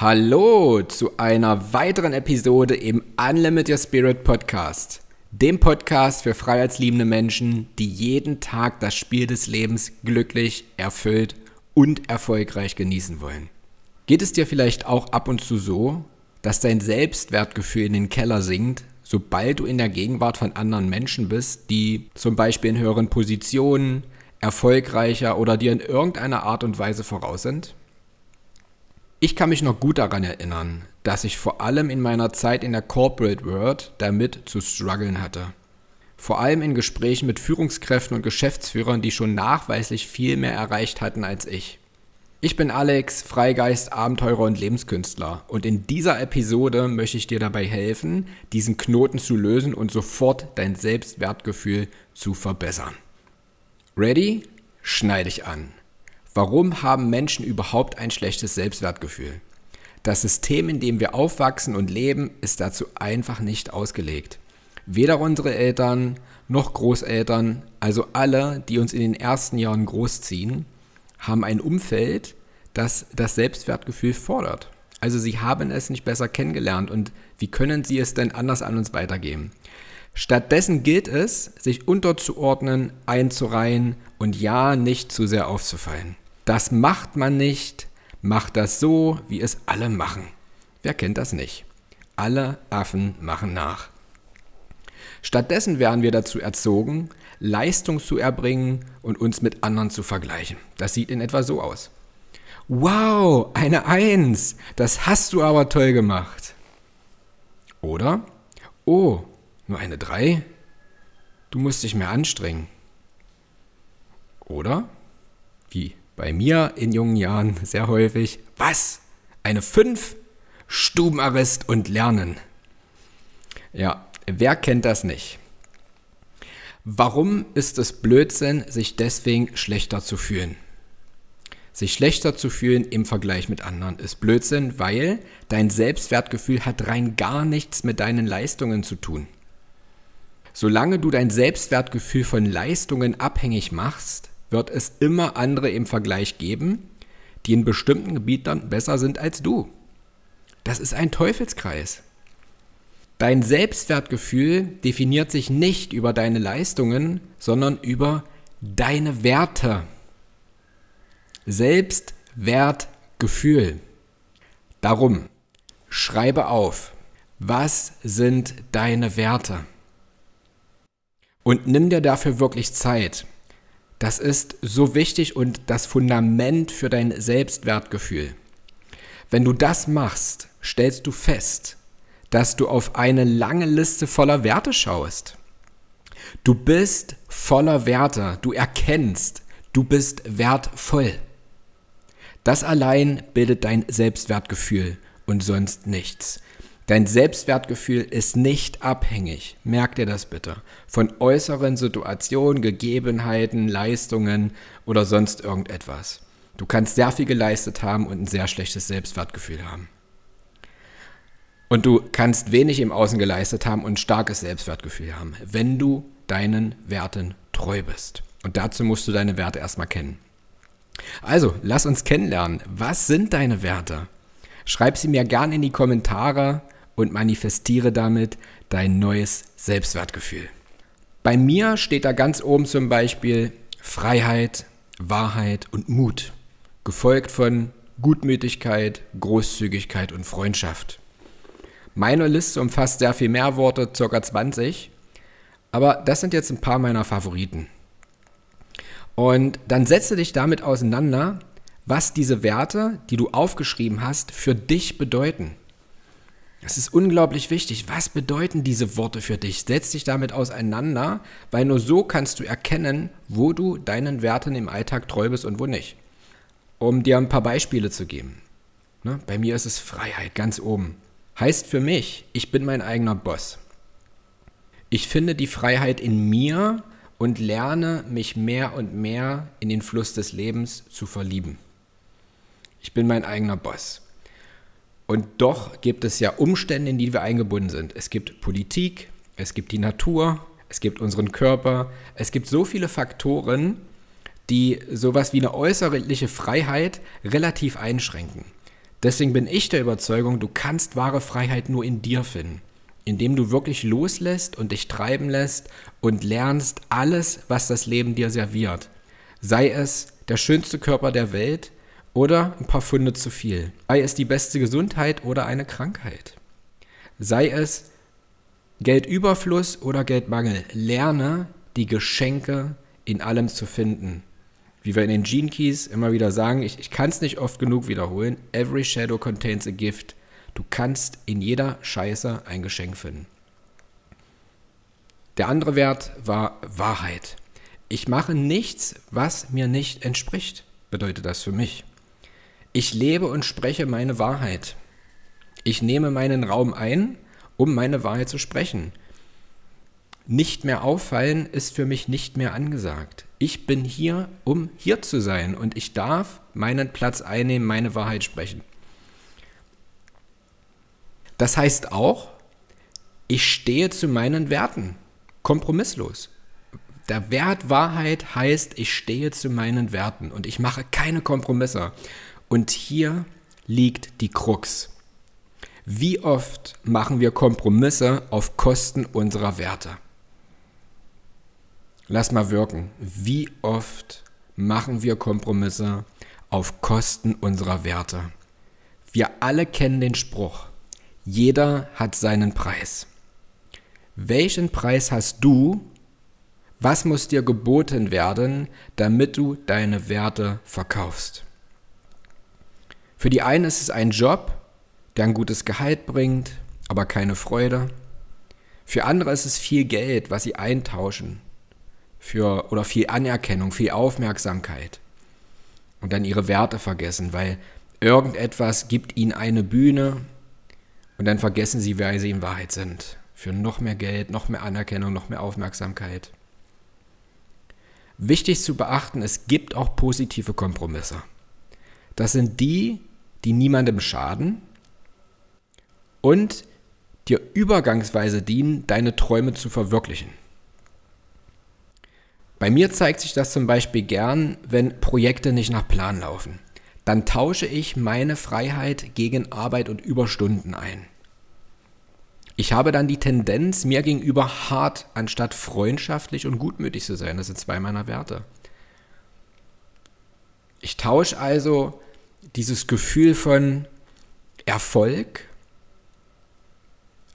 Hallo zu einer weiteren Episode im Unlimited Your Spirit Podcast. Dem Podcast für freiheitsliebende Menschen, die jeden Tag das Spiel des Lebens glücklich, erfüllt und erfolgreich genießen wollen. Geht es dir vielleicht auch ab und zu so, dass dein Selbstwertgefühl in den Keller sinkt, sobald du in der Gegenwart von anderen Menschen bist, die zum Beispiel in höheren Positionen, erfolgreicher oder dir in irgendeiner Art und Weise voraus sind? Ich kann mich noch gut daran erinnern, dass ich vor allem in meiner Zeit in der Corporate World damit zu strugglen hatte. Vor allem in Gesprächen mit Führungskräften und Geschäftsführern, die schon nachweislich viel mehr erreicht hatten als ich. Ich bin Alex, Freigeist, Abenteurer und Lebenskünstler und in dieser Episode möchte ich dir dabei helfen, diesen Knoten zu lösen und sofort dein Selbstwertgefühl zu verbessern. Ready? Schneide dich an. Warum haben Menschen überhaupt ein schlechtes Selbstwertgefühl? Das System, in dem wir aufwachsen und leben, ist dazu einfach nicht ausgelegt. Weder unsere Eltern noch Großeltern, also alle, die uns in den ersten Jahren großziehen, haben ein Umfeld, das das Selbstwertgefühl fordert. Also sie haben es nicht besser kennengelernt und wie können sie es denn anders an uns weitergeben? Stattdessen gilt es, sich unterzuordnen, einzureihen und ja nicht zu sehr aufzufallen. Das macht man nicht, macht das so, wie es alle machen. Wer kennt das nicht? Alle Affen machen nach. Stattdessen werden wir dazu erzogen, Leistung zu erbringen und uns mit anderen zu vergleichen. Das sieht in etwa so aus. Wow, eine Eins, das hast du aber toll gemacht. Oder, oh, nur eine Drei, du musst dich mehr anstrengen. Oder, wie bei mir in jungen Jahren sehr häufig, was? Eine 5? Stubenarrest und Lernen. Ja, wer kennt das nicht? Warum ist es Blödsinn, sich deswegen schlechter zu fühlen? Sich schlechter zu fühlen im Vergleich mit anderen ist Blödsinn, weil dein Selbstwertgefühl hat rein gar nichts mit deinen Leistungen zu tun. Solange du dein Selbstwertgefühl von Leistungen abhängig machst, wird es immer andere im Vergleich geben, die in bestimmten Gebieten besser sind als du. Das ist ein Teufelskreis. Dein Selbstwertgefühl definiert sich nicht über deine Leistungen, sondern über deine Werte. Selbstwertgefühl. Darum, schreibe auf, was sind deine Werte? Und nimm dir dafür wirklich Zeit. Das ist so wichtig und das Fundament für dein Selbstwertgefühl. Wenn du das machst, stellst du fest, dass du auf eine lange Liste voller Werte schaust. Du bist voller Werte, du erkennst, du bist wertvoll. Das allein bildet dein Selbstwertgefühl und sonst nichts. Dein Selbstwertgefühl ist nicht abhängig, merk dir das bitte, von äußeren Situationen, Gegebenheiten, Leistungen oder sonst irgendetwas. Du kannst sehr viel geleistet haben und ein sehr schlechtes Selbstwertgefühl haben. Und du kannst wenig im Außen geleistet haben und ein starkes Selbstwertgefühl haben, wenn du deinen Werten treu bist. Und dazu musst du deine Werte erstmal kennen. Also, lass uns kennenlernen. Was sind deine Werte? Schreib sie mir gern in die Kommentare und manifestiere damit dein neues Selbstwertgefühl. Bei mir steht da ganz oben zum Beispiel Freiheit, Wahrheit und Mut, gefolgt von Gutmütigkeit, Großzügigkeit und Freundschaft. Meine Liste umfasst sehr viel mehr Worte, ca. 20, aber das sind jetzt ein paar meiner Favoriten. Und dann setze dich damit auseinander, was diese Werte, die du aufgeschrieben hast, für dich bedeuten. Es ist unglaublich wichtig. Was bedeuten diese Worte für dich? Setz dich damit auseinander, weil nur so kannst du erkennen, wo du deinen Werten im Alltag treu bist und wo nicht. Um dir ein paar Beispiele zu geben. Ne? Bei mir ist es Freiheit ganz oben. Heißt für mich, ich bin mein eigener Boss. Ich finde die Freiheit in mir und lerne mich mehr und mehr in den Fluss des Lebens zu verlieben. Ich bin mein eigener Boss. Und doch gibt es ja Umstände, in die wir eingebunden sind. Es gibt Politik, es gibt die Natur, es gibt unseren Körper, es gibt so viele Faktoren, die sowas wie eine äußerliche Freiheit relativ einschränken. Deswegen bin ich der Überzeugung, du kannst wahre Freiheit nur in dir finden, indem du wirklich loslässt und dich treiben lässt und lernst alles, was das Leben dir serviert. Sei es der schönste Körper der Welt oder ein paar Funde zu viel. Sei es die beste Gesundheit oder eine Krankheit. Sei es Geldüberfluss oder Geldmangel. Lerne die Geschenke in allem zu finden. Wie wir in den Gene Keys immer wieder sagen, ich, ich kann es nicht oft genug wiederholen, every shadow contains a gift. Du kannst in jeder Scheiße ein Geschenk finden. Der andere Wert war Wahrheit. Ich mache nichts, was mir nicht entspricht, bedeutet das für mich. Ich lebe und spreche meine Wahrheit. Ich nehme meinen Raum ein, um meine Wahrheit zu sprechen. Nicht mehr auffallen ist für mich nicht mehr angesagt. Ich bin hier, um hier zu sein und ich darf meinen Platz einnehmen, meine Wahrheit sprechen. Das heißt auch, ich stehe zu meinen Werten, kompromisslos. Der Wert Wahrheit heißt, ich stehe zu meinen Werten und ich mache keine Kompromisse. Und hier liegt die Krux. Wie oft machen wir Kompromisse auf Kosten unserer Werte? Lass mal wirken. Wie oft machen wir Kompromisse auf Kosten unserer Werte? Wir alle kennen den Spruch. Jeder hat seinen Preis. Welchen Preis hast du? Was muss dir geboten werden, damit du deine Werte verkaufst? Für die einen ist es ein Job, der ein gutes Gehalt bringt, aber keine Freude. Für andere ist es viel Geld, was sie eintauschen. Für, oder viel Anerkennung, viel Aufmerksamkeit. Und dann ihre Werte vergessen, weil irgendetwas gibt ihnen eine Bühne und dann vergessen sie, wer sie in Wahrheit sind. Für noch mehr Geld, noch mehr Anerkennung, noch mehr Aufmerksamkeit. Wichtig zu beachten, es gibt auch positive Kompromisse. Das sind die, die niemandem schaden, und dir übergangsweise dienen, deine Träume zu verwirklichen. Bei mir zeigt sich das zum Beispiel gern, wenn Projekte nicht nach Plan laufen. Dann tausche ich meine Freiheit gegen Arbeit und Überstunden ein. Ich habe dann die Tendenz, mir gegenüber hart anstatt freundschaftlich und gutmütig zu sein. Das sind zwei meiner Werte. Ich tausche also dieses Gefühl von Erfolg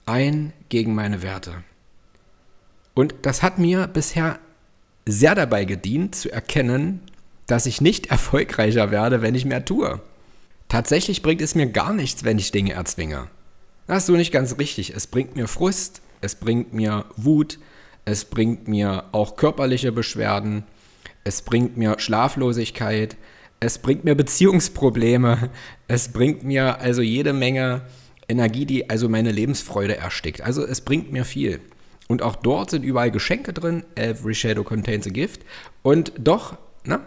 ein gegen meine Werte. Und das hat mir bisher sehr dabei gedient, zu erkennen, dass ich nicht erfolgreicher werde, wenn ich mehr tue. Tatsächlich bringt es mir gar nichts, wenn ich Dinge erzwinge. Das ist so nicht ganz richtig. Es bringt mir Frust, es bringt mir Wut, es bringt mir auch körperliche Beschwerden, es bringt mir Schlaflosigkeit, es bringt mir Beziehungsprobleme, es bringt mir also jede Menge Energie, die also meine Lebensfreude erstickt. Also es bringt mir viel. Und auch dort sind überall Geschenke drin. Every shadow contains a gift. Und doch, na,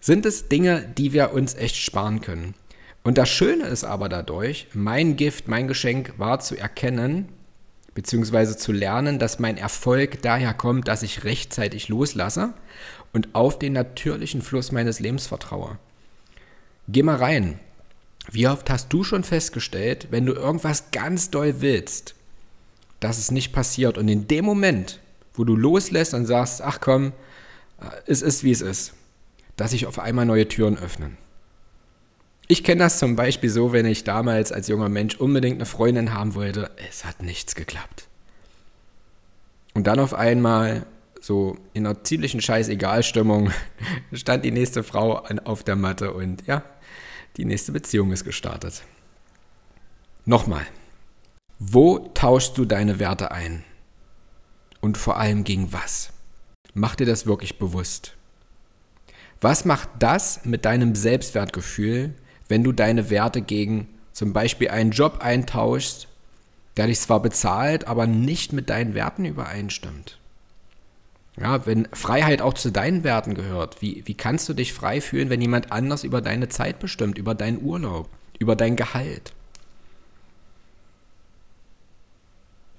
sind es Dinge, die wir uns echt sparen können. Und das Schöne ist aber dadurch, mein Gift, mein Geschenk war zu erkennen, beziehungsweise zu lernen, dass mein Erfolg daher kommt, dass ich rechtzeitig loslasse und auf den natürlichen Fluss meines Lebens vertraue. Geh mal rein. Wie oft hast du schon festgestellt, wenn du irgendwas ganz doll willst, dass es nicht passiert und in dem Moment, wo du loslässt und sagst, ach komm, es ist wie es ist, dass sich auf einmal neue Türen öffnen. Ich kenne das zum Beispiel so, wenn ich damals als junger Mensch unbedingt eine Freundin haben wollte, es hat nichts geklappt. Und dann auf einmal, so in einer ziemlichen Scheiß-Egal-Stimmung, stand die nächste Frau auf der Matte und ja, die nächste Beziehung ist gestartet. Nochmal, wo tauschst du deine Werte ein? Und vor allem gegen was? Mach dir das wirklich bewusst. Was macht das mit deinem Selbstwertgefühl, wenn du deine Werte gegen zum Beispiel einen Job eintauschst, der dich zwar bezahlt, aber nicht mit deinen Werten übereinstimmt? Ja, wenn Freiheit auch zu deinen Werten gehört, wie, wie kannst du dich frei fühlen, wenn jemand anders über deine Zeit bestimmt, über deinen Urlaub, über dein Gehalt?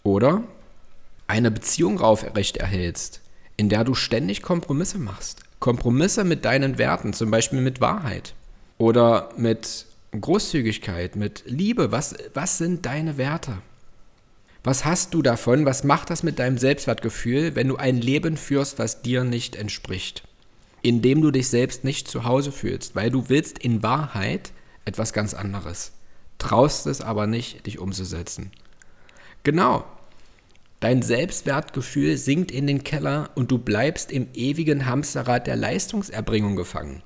Oder eine Beziehung aufrecht erhältst, in der du ständig Kompromisse machst. Kompromisse mit deinen Werten, zum Beispiel mit Wahrheit oder mit Großzügigkeit, mit Liebe. Was, was sind deine Werte? Was hast du davon? Was macht das mit deinem Selbstwertgefühl, wenn du ein Leben führst, was dir nicht entspricht? Indem du dich selbst nicht zu Hause fühlst, weil du willst in Wahrheit etwas ganz anderes. Traust es aber nicht, dich umzusetzen. Genau. Dein Selbstwertgefühl sinkt in den Keller und du bleibst im ewigen Hamsterrad der Leistungserbringung gefangen.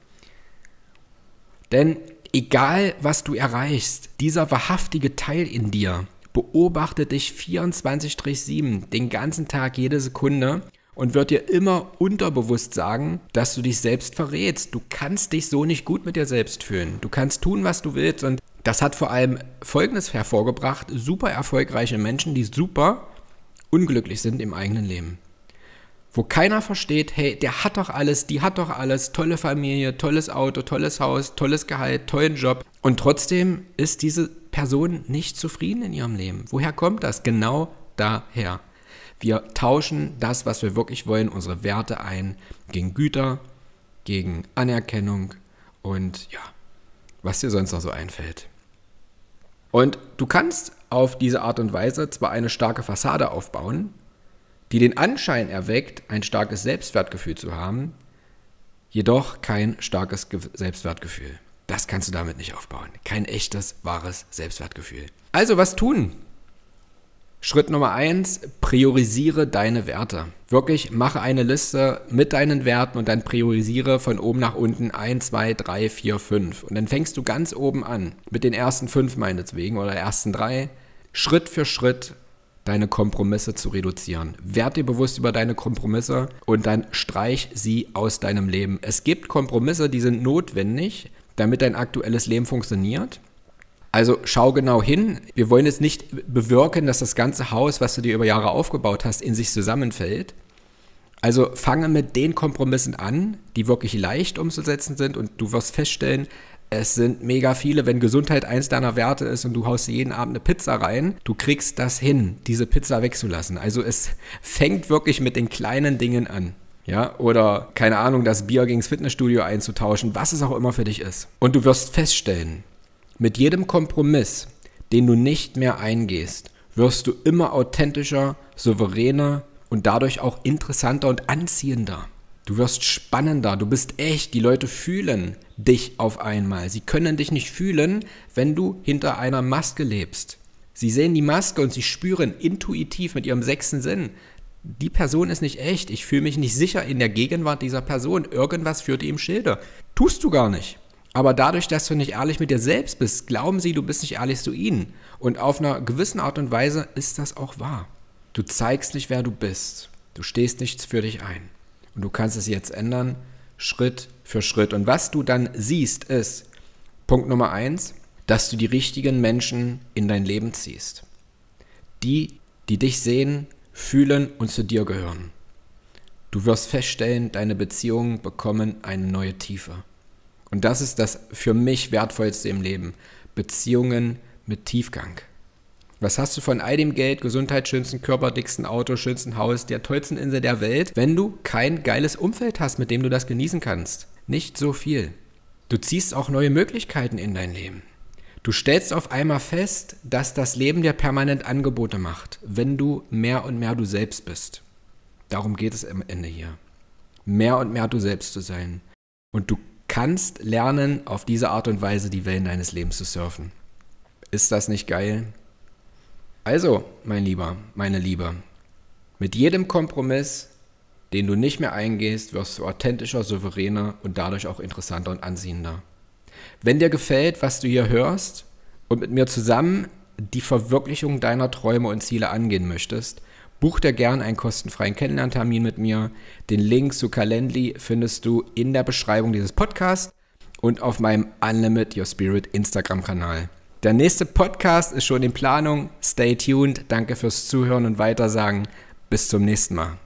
Denn egal was du erreichst, dieser wahrhaftige Teil in dir beobachtet dich 24-7, den ganzen Tag, jede Sekunde und wird dir immer unterbewusst sagen, dass du dich selbst verrätst. Du kannst dich so nicht gut mit dir selbst fühlen. Du kannst tun, was du willst und das hat vor allem Folgendes hervorgebracht, super erfolgreiche Menschen, die super unglücklich sind im eigenen Leben. Wo keiner versteht, hey, der hat doch alles, die hat doch alles, tolle Familie, tolles Auto, tolles Haus, tolles Gehalt, tollen Job. Und trotzdem ist diese Person nicht zufrieden in ihrem Leben. Woher kommt das? Genau daher. Wir tauschen das, was wir wirklich wollen, unsere Werte ein, gegen Güter, gegen Anerkennung und ja, was dir sonst noch so einfällt. Und du kannst auf diese Art und Weise zwar eine starke Fassade aufbauen, die den Anschein erweckt, ein starkes Selbstwertgefühl zu haben, jedoch kein starkes Selbstwertgefühl. Das kannst du damit nicht aufbauen. Kein echtes, wahres Selbstwertgefühl. Also was tun? Schritt Nummer eins, priorisiere deine Werte. Wirklich mache eine Liste mit deinen Werten und dann priorisiere von oben nach unten 1, 2, 3, 4, 5. Und dann fängst du ganz oben an, mit den ersten fünf meinetwegen oder ersten drei, Schritt für Schritt deine Kompromisse zu reduzieren. Werd dir bewusst über deine Kompromisse und dann streich sie aus deinem Leben. Es gibt Kompromisse, die sind notwendig, damit dein aktuelles Leben funktioniert. Also schau genau hin. Wir wollen jetzt nicht bewirken, dass das ganze Haus, was du dir über Jahre aufgebaut hast, in sich zusammenfällt. Also fange mit den Kompromissen an, die wirklich leicht umzusetzen sind und du wirst feststellen, es sind mega viele, wenn Gesundheit eins deiner Werte ist und du haust jeden Abend eine Pizza rein, du kriegst das hin, diese Pizza wegzulassen. Also es fängt wirklich mit den kleinen Dingen an. Ja, oder keine Ahnung, das Bier gegens Fitnessstudio einzutauschen, was es auch immer für dich ist. Und du wirst feststellen, mit jedem Kompromiss, den du nicht mehr eingehst, wirst du immer authentischer, souveräner und dadurch auch interessanter und anziehender. Du wirst spannender, du bist echt, die Leute fühlen dich auf einmal. Sie können dich nicht fühlen, wenn du hinter einer Maske lebst. Sie sehen die Maske und sie spüren intuitiv mit ihrem sechsten Sinn, die Person ist nicht echt, ich fühle mich nicht sicher in der Gegenwart dieser Person, irgendwas führt ihm Schilder. Tust du gar nicht. Aber dadurch, dass du nicht ehrlich mit dir selbst bist, glauben sie, du bist nicht ehrlich zu ihnen. Und auf einer gewissen Art und Weise ist das auch wahr. Du zeigst nicht, wer du bist. Du stehst nichts für dich ein. Und du kannst es jetzt ändern, Schritt für Schritt. Und was du dann siehst, ist, Punkt Nummer eins, dass du die richtigen Menschen in dein Leben ziehst. Die, die dich sehen, fühlen und zu dir gehören. Du wirst feststellen, deine Beziehungen bekommen eine neue Tiefe. Und das ist das für mich wertvollste im Leben. Beziehungen mit Tiefgang. Was hast du von all dem Geld, Gesundheit, schönsten Körper, dicksten Auto, schönsten Haus, der tollsten Insel der Welt, wenn du kein geiles Umfeld hast, mit dem du das genießen kannst? Nicht so viel. Du ziehst auch neue Möglichkeiten in dein Leben. Du stellst auf einmal fest, dass das Leben dir permanent Angebote macht, wenn du mehr und mehr du selbst bist. Darum geht es am Ende hier. Mehr und mehr du selbst zu sein. Und du kannst lernen, auf diese Art und Weise die Wellen deines Lebens zu surfen. Ist das nicht geil? Also, mein Lieber, meine Liebe, mit jedem Kompromiss, den du nicht mehr eingehst, wirst du authentischer, souveräner und dadurch auch interessanter und anziehender. Wenn dir gefällt, was du hier hörst und mit mir zusammen die Verwirklichung deiner Träume und Ziele angehen möchtest, Buch dir gern einen kostenfreien Kennenlerntermin mit mir. Den Link zu Calendly findest du in der Beschreibung dieses Podcasts und auf meinem Unlimit Your Spirit Instagram-Kanal. Der nächste Podcast ist schon in Planung. Stay tuned. Danke fürs Zuhören und Weitersagen. Bis zum nächsten Mal.